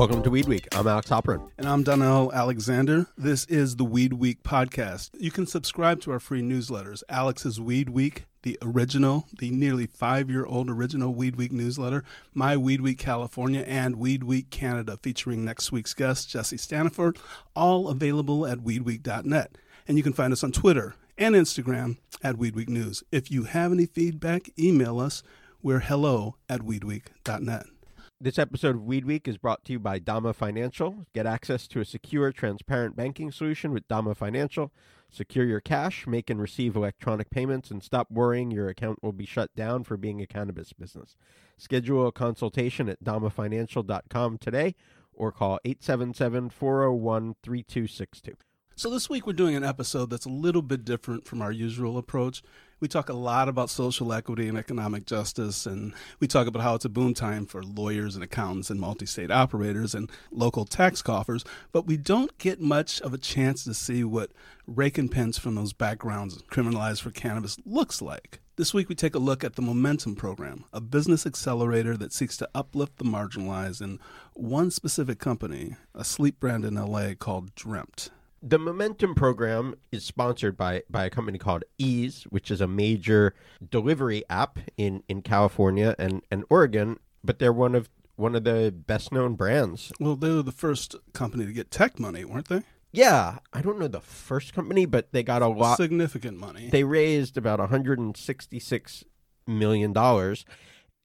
Welcome to Weed Week. I'm Alex Halpern. And I'm Donnell Alexander. This is the Weed Week podcast. You can subscribe to our free newsletters Alex's Weed Week, the original, the nearly five year old original Weed Week newsletter, My Weed Week California, and Weed Week Canada, featuring next week's guest, Jesse Staniforth, all available at weedweek.net. And you can find us on Twitter and Instagram at Weed Week News. If you have any feedback, email us. We're hello at weedweek.net. This episode of Weed Week is brought to you by Dama Financial. Get access to a secure, transparent banking solution with Dama Financial. Secure your cash, make and receive electronic payments, and stop worrying your account will be shut down for being a cannabis business. Schedule a consultation at damafinancial.com today or call 877 401 3262. So, this week we're doing an episode that's a little bit different from our usual approach. We talk a lot about social equity and economic justice, and we talk about how it's a boom time for lawyers and accountants and multi state operators and local tax coffers, but we don't get much of a chance to see what pens from those backgrounds criminalized for cannabis looks like. This week, we take a look at the Momentum Program, a business accelerator that seeks to uplift the marginalized in one specific company, a sleep brand in LA called Dreamt. The Momentum program is sponsored by, by a company called Eaze, which is a major delivery app in, in California and, and Oregon, but they're one of one of the best known brands. Well, they were the first company to get tech money, weren't they? Yeah, I don't know the first company, but they got a lot significant money. They raised about 166 million dollars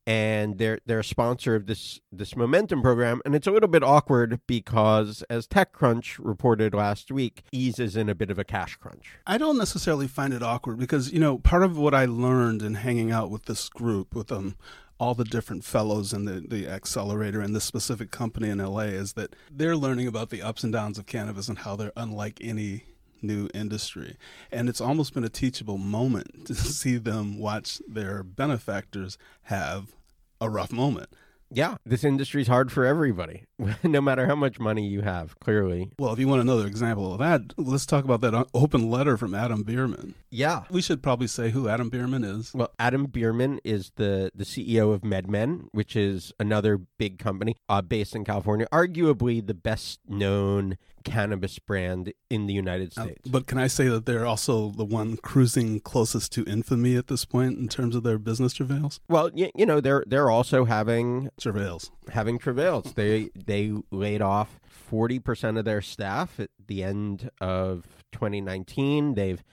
and they're they're a sponsor of this this momentum program and it's a little bit awkward because as techcrunch reported last week Eaze is in a bit of a cash crunch i don't necessarily find it awkward because you know part of what i learned in hanging out with this group with um all the different fellows in the, the accelerator and this specific company in LA is that they're learning about the ups and downs of cannabis and how they're unlike any new industry. And it's almost been a teachable moment to see them watch their benefactors have a rough moment. Yeah, this industry's hard for everybody, no matter how much money you have, clearly. Well, if you want another example of that, let's talk about that open letter from Adam Bierman. Yeah. We should probably say who Adam Bierman is. Well, Adam Bierman is the, the CEO of MedMen, which is another big company uh, based in California, arguably the best known cannabis brand in the United uh, States. Uh, but can I say that they're also the one cruising closest to infamy at this point in terms of their business travails? Well, you, you know, they're they're also having travails. Having travails. they they laid off 40% of their staff at the end of 2019. They've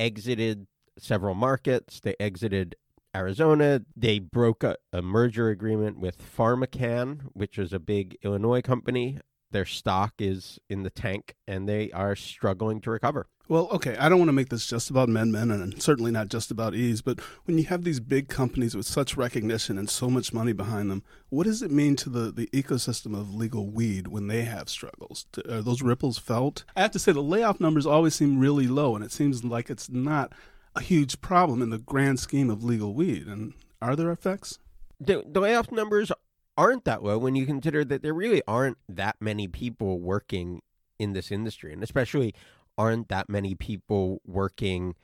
exited several markets. They exited Arizona. They broke a, a merger agreement with PharmaCann, which is a big Illinois company. Their stock is in the tank and they are struggling to recover. Well, okay, I don't want to make this just about MedMen, and certainly not just about Eaze, but when you have these big companies with such recognition and so much money behind them, what does it mean to the, the ecosystem of legal weed when they have struggles? Are those ripples felt? I have to say, the layoff numbers always seem really low, and it seems like it's not a huge problem in the grand scheme of legal weed. And are there effects? The, the layoff numbers aren't that low when you consider that there really aren't that many people working in this industry, and especially aren't that many people working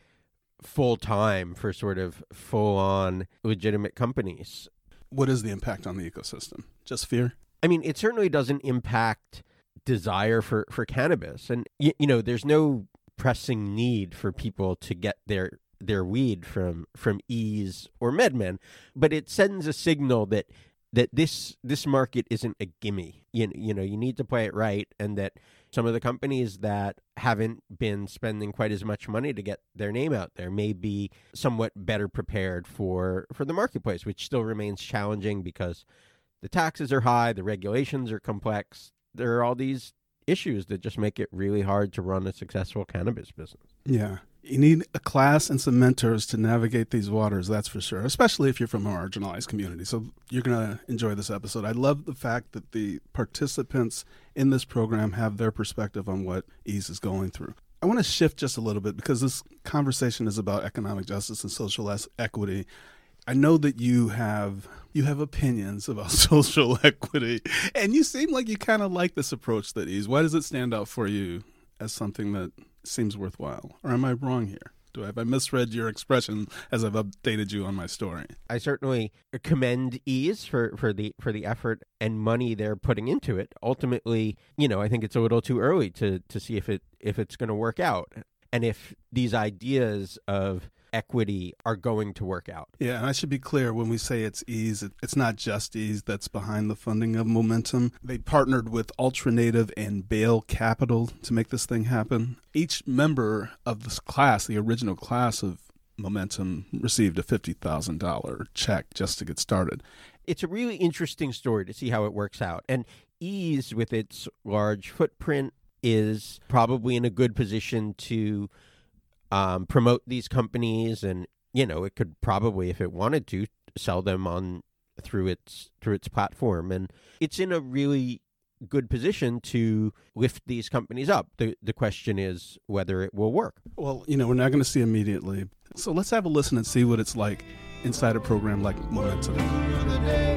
full time for sort of full on legitimate companies. What is the impact on the ecosystem? Just fear? I mean, it certainly doesn't impact desire for, for cannabis. And, you, you know, there's no pressing need for people to get their their weed from from Eaze or MedMen, but it sends a signal that that this this market isn't a gimme. You, you know, you need to play it right, and that some of the companies that haven't been spending quite as much money to get their name out there may be somewhat better prepared for for the marketplace, which still remains challenging because the taxes are high, the regulations are complex. There are all these issues that just make it really hard to run a successful cannabis business. Yeah. You need a class and some mentors to navigate these waters, that's for sure, especially if you're from a marginalized community. So you're going to enjoy this episode. I love the fact that the participants in this program have their perspective on what Eaze is going through. I want to shift just a little bit because this conversation is about economic justice and social equity. I know that you have you have opinions about social equity, and you seem like you kind of like this approach that Eaze. Why does it stand out for you as something that seems worthwhile? Or am I wrong here? Do I, have I misread your expression as I've updated you on my story? I certainly commend Eaze for, for the for the effort and money they're putting into it. Ultimately, you know, I think it's a little too early to to see if it if it's going to work out and if these ideas of equity are going to work out. Yeah, and I should be clear when we say it's Eaze, it's not just Eaze that's behind the funding of Momentum. They partnered with Ultranative and Bail Capital to make this thing happen. Each member of this class, the original class of Momentum, received a $50,000 check just to get started. It's a really interesting story to see how it works out. And Eaze, with its large footprint, is probably in a good position to um, promote these companies, and you know, it could probably, if it wanted to, sell them on through its through its platform, and it's in a really good position to lift these companies up. The the question is whether it will work. Well, you know, we're not going to see immediately. So let's have a listen and see what it's like inside a program like Momentum.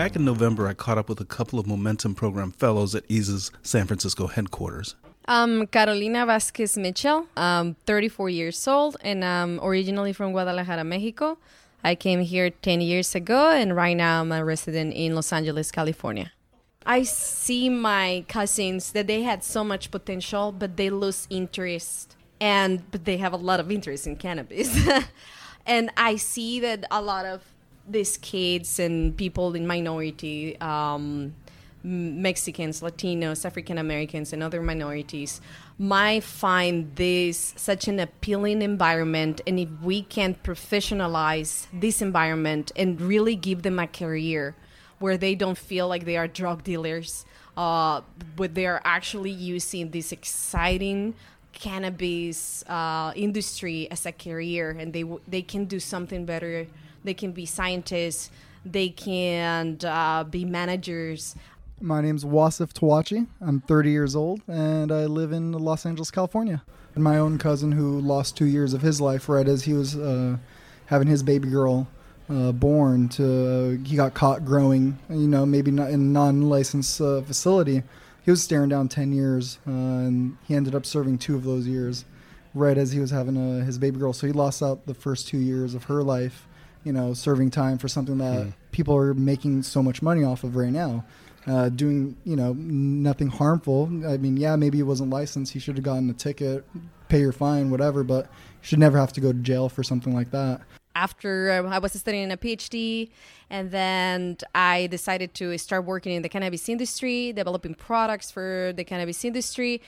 Back in November, I caught up with a couple of Momentum Program fellows at Eaze's San Francisco headquarters. I'm Carolina Vasquez Mitchell. I'm um, 34 years old and I'm originally from Guadalajara, Mexico. I came here 10 years ago and right now I'm a resident in Los Angeles, California. I see my cousins that they had so much potential, but they lose interest and but they have a lot of interest in cannabis. and I see that a lot of these kids and people in minority, um, Mexicans, Latinos, African Americans, and other minorities might find this such an appealing environment. And if we can professionalize this environment and really give them a career where they don't feel like they are drug dealers, uh, but they are actually using this exciting cannabis uh, industry as a career, and they they can do something better they can be scientists, they can uh, be managers. My name's Wasif Tawachi. I'm 30 years old and I live in Los Angeles, California. My own cousin, who lost two years of his life right as he was uh, having his baby girl uh, born, to he got caught growing. You know, maybe not in a non-licensed uh, facility. He was staring down 10 years, uh, and he ended up serving two of those years right as he was having uh, his baby girl. So he lost out the first two years of her life you know, serving time for something that hmm. people are making so much money off of right now. Uh, doing you know nothing harmful. I mean, yeah, maybe he wasn't licensed. He should have gotten a ticket, pay your fine, whatever. But you should never have to go to jail for something like that. After uh, I was studying a PhD, and then I decided to start working in the cannabis industry, developing products for the cannabis industry.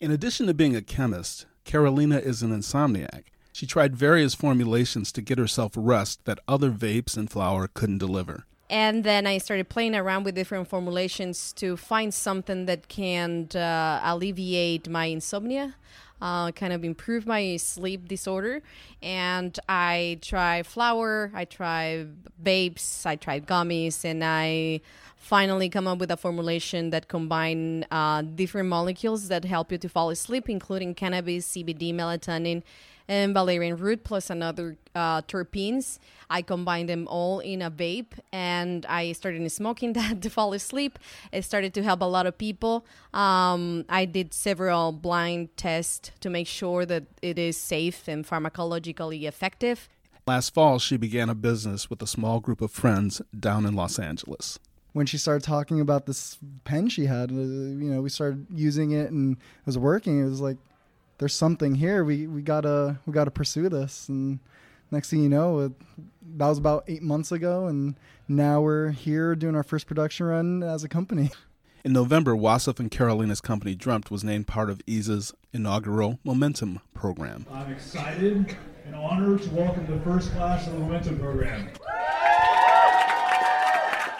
In addition to being a chemist, Carolina is an insomniac. She tried various formulations to get herself rest that other vapes and flower couldn't deliver. And then I started playing around with different formulations to find something that can uh, alleviate my insomnia. Uh, kind of improve my sleep disorder. And I tried flower, I tried vapes, I tried gummies, and I finally come up with a formulation that combine uh, different molecules that help you to fall asleep, including cannabis, CBD, melatonin, and valerian root plus another uh, terpenes. I combined them all in a vape and I started smoking that to fall asleep. It started to help a lot of people. Um, I did several blind tests to make sure that it is safe and pharmacologically effective. Last fall, she began a business with a small group of friends down in Los Angeles when she started talking about this pen she had, uh, you know, we started using it and it was working. It was like, there's something here. We we gotta we gotta pursue this. And next thing you know, it, that was about eight months ago, and now we're here doing our first production run as a company. In November, Wasif and Carolina's company Dreamt was named part of Eaze's inaugural Momentum program. I'm excited and honored to welcome the first class of the Momentum program.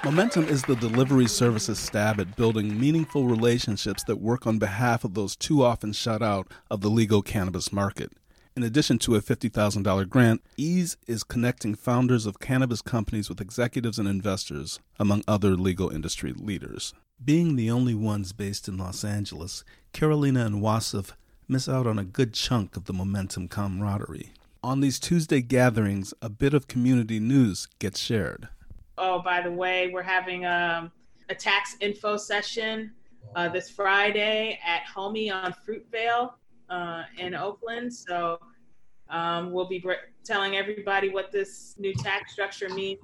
Momentum is the delivery services stab at building meaningful relationships that work on behalf of those too often shut out of the legal cannabis market. In addition to a $50,000 grant, Eaze is connecting founders of cannabis companies with executives and investors, among other legal industry leaders. Being the only ones based in Los Angeles, Carolina and Wasif miss out on a good chunk of the momentum camaraderie. On these Tuesday gatherings, a bit of community news gets shared. Oh, by the way, we're having um, a tax info session uh, this Friday at Homey on Fruitvale uh, in Oakland. So um, we'll be telling everybody what this new tax structure means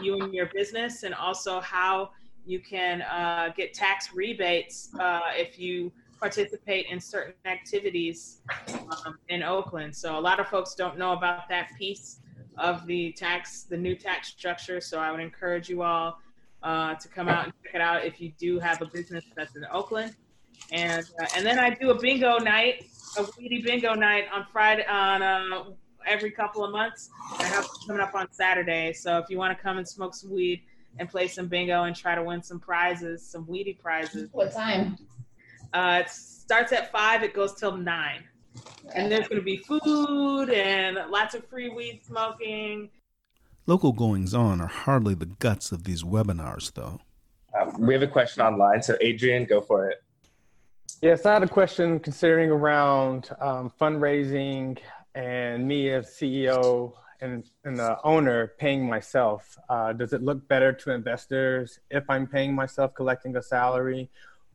you and your business, and also how you can uh, get tax rebates uh, if you participate in certain activities um, in Oakland. So a lot of folks don't know about that piece of the tax, the new tax structure. So I would encourage you all uh, to come out and check it out if you do have a business that's in Oakland. And uh, and then I do a bingo night, a weedy bingo night on Friday on uh, every couple of months. I have coming up on Saturday. So if you want to come and smoke some weed and play some bingo and try to win some prizes, some weedy prizes. What time? Uh, it starts at five. It goes till nine. And there's going to be food and lots of free weed smoking. Local goings on are hardly the guts of these webinars, though. Um, we have a question online, so Adrian, go for it. Yes, I had a question considering around um, fundraising and me as CEO and, and the owner paying myself. Uh, does it look better to investors if I'm paying myself collecting a salary,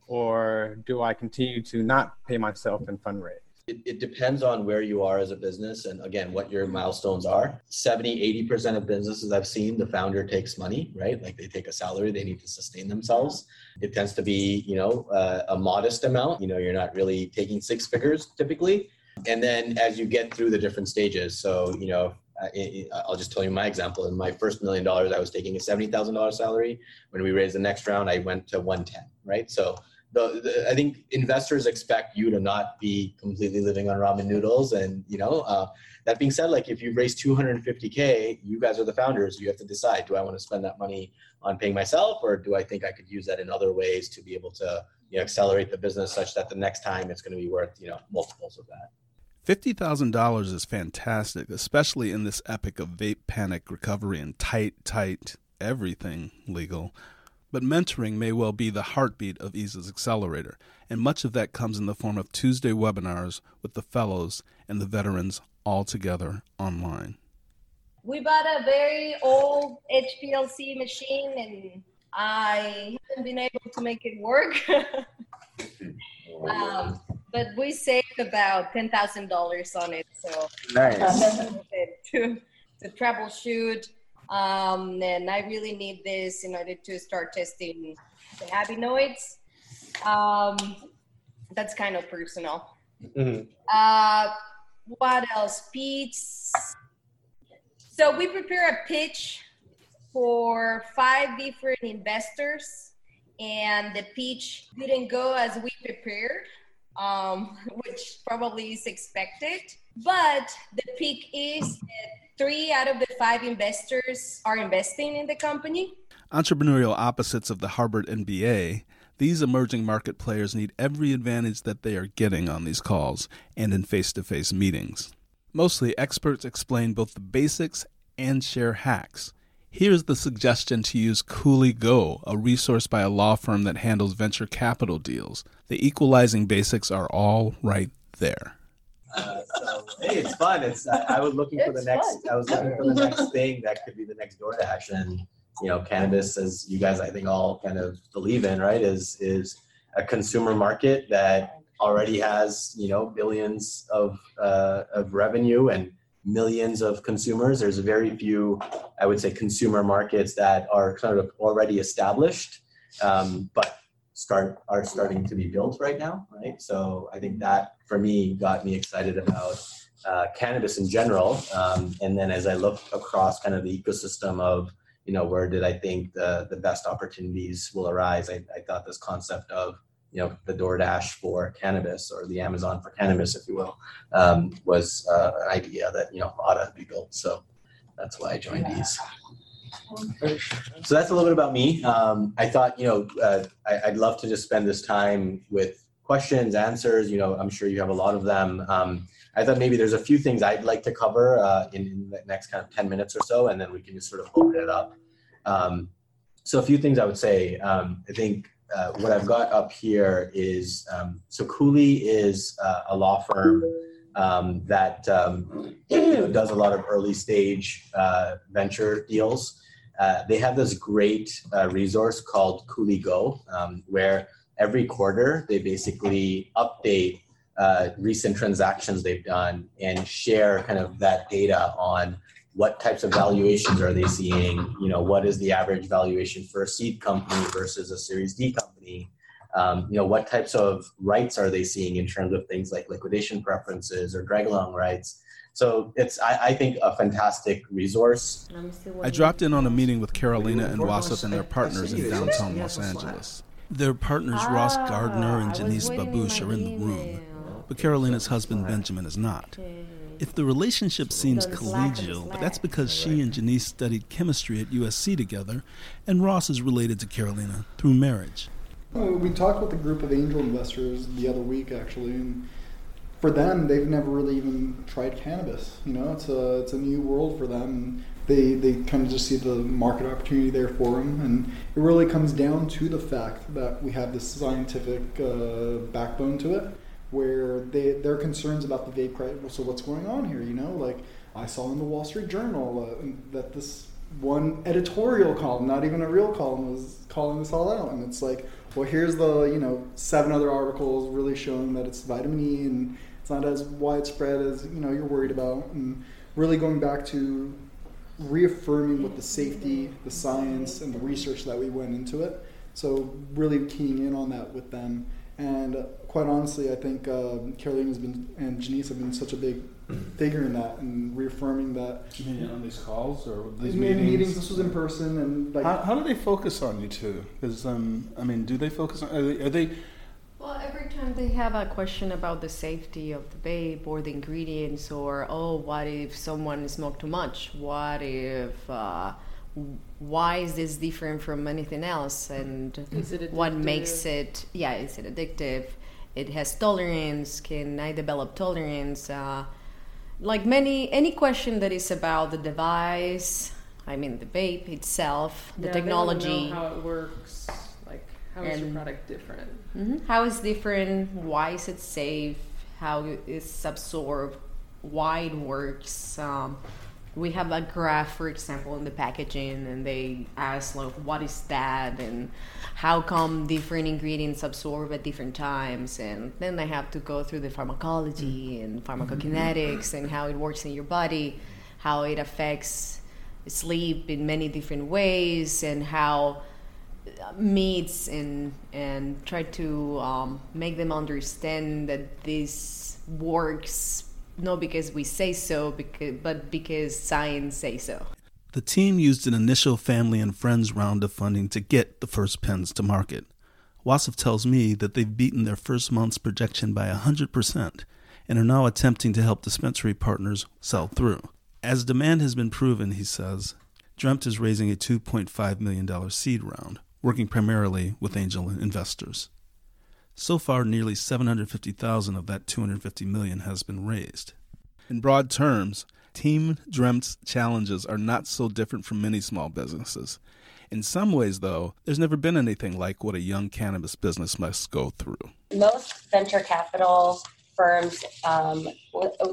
or do I continue to not pay myself and fundraise? It, it, depends on where you are as a business and again what your milestones are 70 80% of businesses i've seen the founder takes money right like they take a salary they need to sustain themselves it tends to be you know uh, a modest amount you know you're not really taking six figures typically and then as you get through the different stages so you know I'll just tell you my example. In my first million dollars, I was taking a seventy thousand dollars salary. When we raised the next round, I went to one ten. Right. So the, the, I think investors expect you to not be completely living on ramen noodles. And you know, uh, that being said, like if you raise 250k, you guys are the founders. You have to decide: do I want to spend that money on paying myself, or do I think I could use that in other ways to be able to you know, accelerate the business such that the next time it's going to be worth you know multiples of that. $50,000 is fantastic, especially in this epic of vape panic recovery and tight, tight everything legal. But mentoring may well be the heartbeat of Eaze's accelerator, and much of that comes in the form of Tuesday webinars with the fellows and the veterans all together online. We bought a very old HPLC machine, and I haven't been able to make it work. um, but we saved about ten thousand dollars on it. So nice to to troubleshoot. Um, and I really need this in order to start testing the cannabinoids. Um, that's kind of personal. Mm-hmm. Uh, what else? Pitch. So we prepare a pitch for five different investors, and the pitch didn't go as we prepared um, which probably is expected. But the peak is that three out of the five investors are investing in the company. Entrepreneurial opposites of the Harvard MBA, these emerging market players need every advantage that they are getting on these calls and in face to face meetings. Mostly, experts explain both the basics and share hacks. Here's the suggestion to use Cooley Go, a resource by a law firm that handles venture capital deals. The equalizing basics are all right there. Uh, so, hey, it's fun. It's I, I was looking for the next. Fun. I was looking for the next thing that could be the next DoorDash, and you know, cannabis, as you guys I think all kind of believe in, right? Is is a consumer market that already has you know billions of uh, of revenue and millions of consumers. There's a very few, I would say, consumer markets that are kind of already established, um, but start are starting to be built right now, right? So I think that for me got me excited about uh, cannabis in general. Um, and then as I look across kind of the ecosystem of you know where did I think the the best opportunities will arise, I, I thought this concept of you know the DoorDash for cannabis or the Amazon for cannabis, if you will, um, was uh, an idea that you know ought to be built. So that's why I joined Eaze. So that's a little bit about me. Um, I thought you know uh, I, would love to just spend this time with questions, answers. You know, I'm sure you have a lot of them. Um, I thought maybe there's a few things I'd like to cover uh, in, in, the next kind of 10 minutes or so, and then we can just sort of open it up. Um, so a few things I would say. Um, I think uh, what I've got up here is um, so Cooley is uh, a law firm um, that um, you know, does a lot of early stage uh, venture deals. Uh, they have this great uh, resource called Cooley Go, um, where every quarter they basically update recent transactions they've done and share kind of that data on what types of valuations are they seeing? You know what is the average valuation for a seed company versus a series d company? Um, you know what types of rights are they seeing in terms of things like liquidation preferences or drag along rights? So it's I, I, think a fantastic resource. I dropped in on a meeting with carolina and wasif and their partners in downtown los angeles. Their partners ross gardner and janice babouche are in the room. but carolina's husband benjamin is not if the relationship seems collegial, that's because she and Janice studied chemistry at USC together, and Ross is related to Carolina through marriage. We talked with a group of angel investors the other week, actually, and for them, they've never really even tried cannabis. You know, it's a it's a new world for them. They they kind of just see the market opportunity there for them, and it really comes down to the fact that we have this scientific uh, backbone to it where they their concerns about the vape price. So what's going on here? You know, like I saw in the Wall Street Journal uh, that this one editorial column, not even a real column, was calling this all out, and it's like, well, here's the you know seven other articles really showing that it's vitamin E and it's not as widespread as you know you're worried about, and really going back to reaffirming what the safety, the science, and the research that we went into it. So really keying in on that with them and quite honestly, I think uh, Caroline has been and Janice have been such a big figure in that and reaffirming that. You mean on these calls or these meetings? meetings? This was in person, and like. How, how do they focus on you two? Because um, I mean, do they focus on? Are they, are they well, every time they have a question about the safety of the vape or the ingredients, or oh, what if someone smoked too much? What if uh, why is this different from anything else and what makes it yeah is it addictive it has tolerance can i develop tolerance uh, like many any question that is about the device i mean the vape itself the yeah, technology. how it works like how is your product different? Mm-hmm. how is different? Why is it safe? How is absorbed why it works? Um, we have a graph, for example, in the packaging, and they ask like, "What is that?" and how come different ingredients absorb at different times, and then they have to go through the pharmacology mm. and pharmacokinetics and how it works in your body, how it affects sleep in many different ways, and how uh, meets and and try to um, make them understand that this works not because we say so, because, but because science say so. The team used an initial family and friends round of funding to get the first pens to market. Wasif tells me that they've beaten their first month's projection by 100% and are now attempting to help dispensary partners sell through. As demand has been proven, he says, Dreamt is raising a $2.5 million seed round, working primarily with angel investors. So far, nearly 750,000 of that 250 million has been raised. In broad terms, Team Dreamt's challenges are not so different from many small businesses. In some ways, though, there's never been anything like what a young cannabis business must go through. Most venture capital firms um,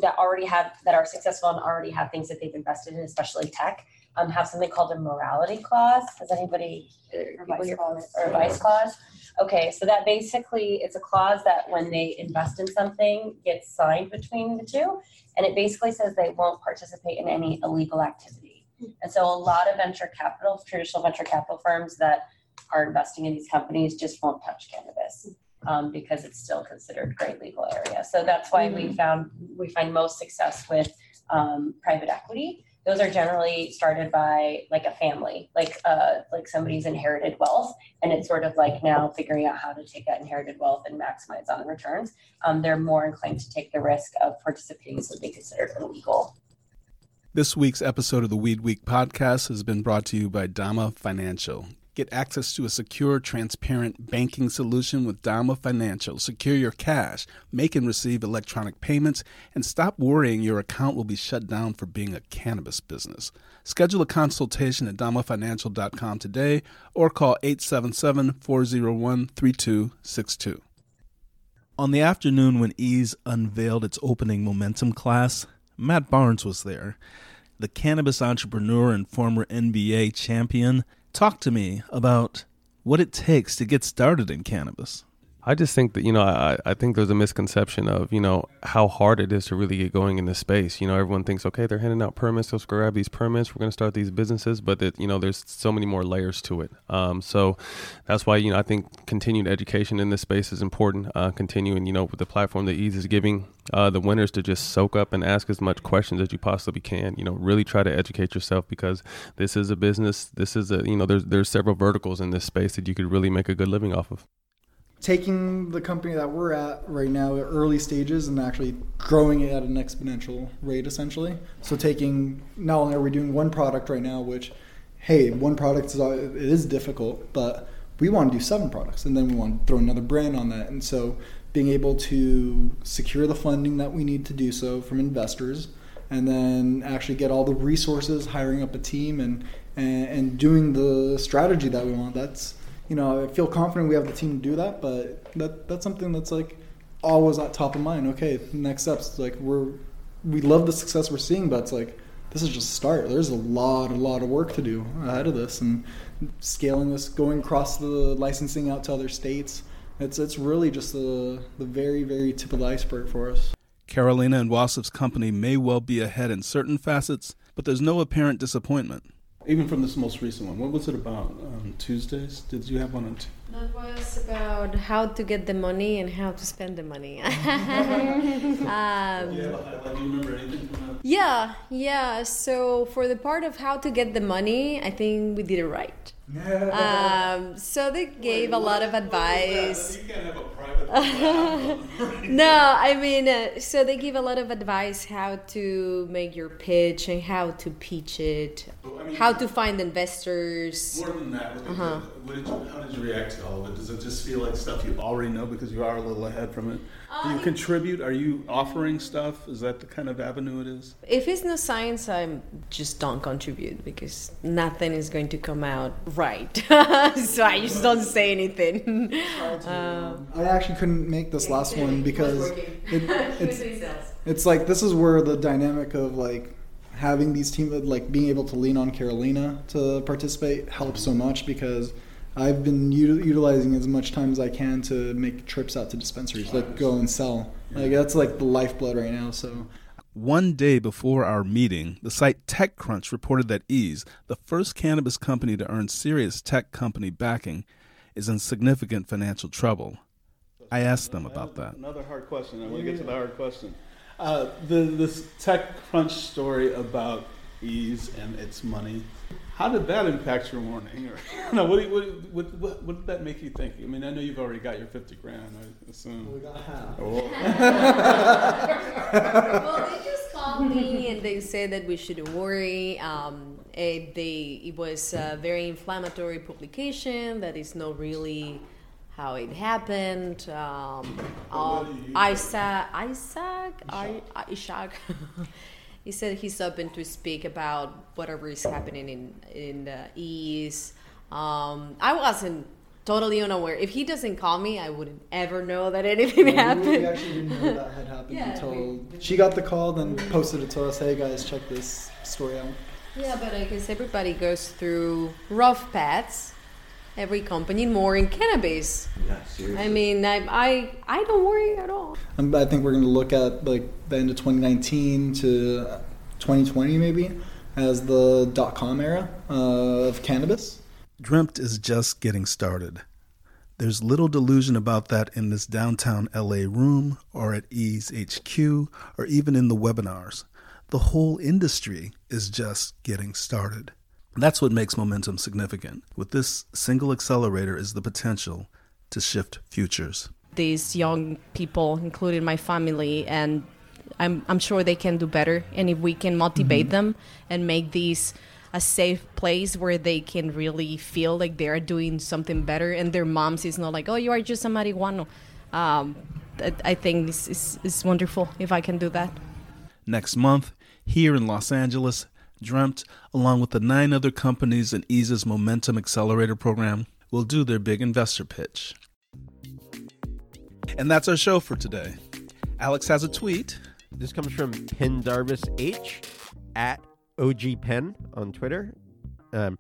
that already have that are successful and already have things that they've invested in, especially tech, um, have something called a morality clause. Has anybody or vice clause? Or vice clause? Okay, so that basically it's a clause that when they invest in something gets signed between the two, and it basically says they won't participate in any illegal activity. And so a lot of venture capital, traditional venture capital firms that are investing in these companies just won't touch cannabis. Um, because it's still considered great legal area. So that's why we mm-hmm. found we find most success with um, private equity those are generally started by like a family, like uh, like somebody's inherited wealth, and it's sort of like now figuring out how to take that inherited wealth and maximize on the returns. Um, they're more inclined to take the risk of participating in something considered illegal. This week's episode of the Weed Week podcast has been brought to you by Dama Financial. Get access to a secure, transparent banking solution with Dama Financial. Secure your cash, make and receive electronic payments, and stop worrying your account will be shut down for being a cannabis business. Schedule a consultation at damafinancial.com today or call 877 401 3262. On the afternoon when Eaze unveiled its opening momentum class, Matt Barnes was there. The cannabis entrepreneur and former NBA champion talked to me about what it takes to get started in cannabis. I just think that you know I, I think there's a misconception of you know how hard it is to really get going in this space. You know everyone thinks okay they're handing out permits, let's grab these permits, we're going to start these businesses, but that you know there's so many more layers to it. Um, so that's why you know I think continued education in this space is important. Uh, continuing you know with the platform that Eaze is giving uh, the winners to just soak up and ask as much questions as you possibly can. You know really try to educate yourself because this is a business. This is a you know there's there's several verticals in this space that you could really make a good living off of taking the company that we're at right now at early stages and actually growing it at an exponential rate essentially. So taking not only are we doing one product right now which hey one product is it is difficult but we want to do seven products and then we want to throw another brand on that. And so being able to secure the funding that we need to do so from investors and then actually get all the resources hiring up a team and and, and doing the strategy that we want that's you know, I feel confident we have the team to do that, but that that's something that's like always at top of mind. Okay, next steps like we're we love the success we're seeing, but it's like this is just a start. There's a lot, a lot of work to do ahead of this, and scaling this, going across the licensing out to other states. It's it's really just the the very very tip of the iceberg for us. Carolina and Wasif's company may well be ahead in certain facets, but there's no apparent disappointment. Even from this most recent one, what was it about? Um, Tuesdays? Did you have one on? T- that was about how to get the money and how to spend the money. um, yeah, do you remember anything Yeah, yeah. So for the part of how to get the money, I think we did it right. um, so they gave Wait, a lot of advice. no, I mean, uh, so they give a lot of advice how to make your pitch and how to pitch it, I mean, how to find investors. More than that, uh-huh. did you, how did you react to all of it? Does it just feel like stuff you already know because you are a little ahead from it? Do you uh, contribute? Are you offering stuff? Is that the kind of avenue it is? If it's no science, I just don't contribute because nothing is going to come out right. so I just don't say anything. Um, I actually couldn't make this last one because it, it's, it's like this is where the dynamic of like having these teams like being able to lean on Carolina to participate helps so much because I've been u- utilizing as much time as I can to make trips out to dispensaries, like go and sell. Like that's like the lifeblood right now. So. One day before our meeting, the site TechCrunch reported that Eaze, the first cannabis company to earn serious tech company backing, is in significant financial trouble. I asked them about that. Another hard question. I want to get to the hard question. Uh, the this TechCrunch story about Eaze and its money how did that impact your morning? Or, no, what, what, what, what, what, did that make you think? I mean, I know you've already got your 50 grand, I assume. We got half. Oh. well, they just called me and they said that we shouldn't worry. Um, it, they, it was a very inflammatory publication that is not really how it happened. Um, um, Isaac, Isaac, Isaac. he said he's open to speak about whatever is happening in in the east. Um, I wasn't totally unaware. If he doesn't call me, I wouldn't ever know that anything yeah, happened. We actually didn't know that had happened yeah, until we, she got the call, then posted it to us. Hey guys, check this story out. Yeah, but I guess everybody goes through rough paths every company more in cannabis. Yeah, seriously. I mean, I I, I don't worry at all. Um, I think we're going to look at like the end of 2019 to 2020 maybe as the dot com era uh, of cannabis. Dreamt is just getting started. There's little delusion about that in this downtown LA room or at Eaze HQ or even in the webinars. The whole industry is just getting started. That's what makes momentum significant. With this single accelerator is the potential to shift futures. These young people, including my family, and I'm, I'm sure they can do better. And if we can motivate mm-hmm. them and make these a safe place where they can really feel like they are doing something better, and their moms is not like, oh, you are just a marijuana. Um, I think this is, is wonderful if I can do that. Next month, here in Los Angeles, Dreamt, along with the nine other companies in Eaze's Momentum Accelerator program, will do their big investor pitch. And that's our show for today. Alex has a tweet. This comes from Pendarvis H at OG Pen on Twitter. Um,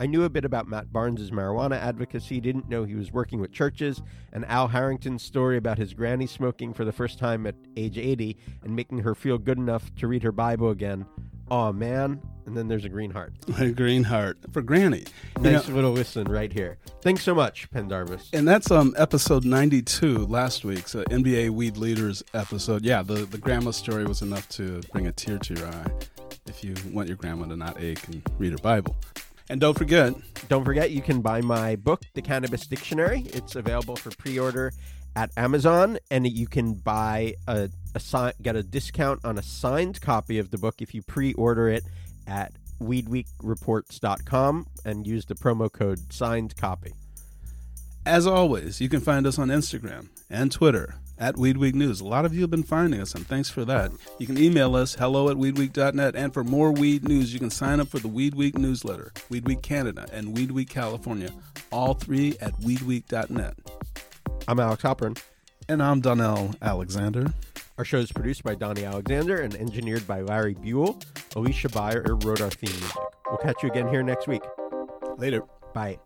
I knew a bit about Matt Barnes' marijuana advocacy, didn't know he was working with churches, and Al Harrington's story about his granny smoking for the first time at age 80 and making her feel good enough to read her Bible again. Oh man. And then there's a green heart. A green heart for Granny. You Nice know- little listen right here. Thanks so much, Pendarvis. And that's um episode 92 last week's uh, NBA Weed Leaders episode. Yeah, the, the grandma story was enough to bring a tear to your eye if you want your grandma to not ache and read her Bible. And don't forget, Don't forget, you can buy my book, The Cannabis Dictionary. It's available for pre-order at Amazon, and you can buy a, a get a discount on a signed copy of the book if you pre-order it at weedweekreports.com and use the promo code signed copy. as always, you can find us on Instagram and Twitter at Weed Week News. A lot of you have been finding us, and thanks for that. You can email us hello at weedweek.net. And for more weed news, you can sign up for the Weed Week newsletter, Weed Week Canada, and Weed Week California, all three at weedweek.net. I'm Alex Halpern. And I'm Donnell Alexander. Our show is produced by Donnie Alexander and engineered by Larry Buell. Alicia Byer wrote our theme music. We'll catch you again here next week. Later. Bye.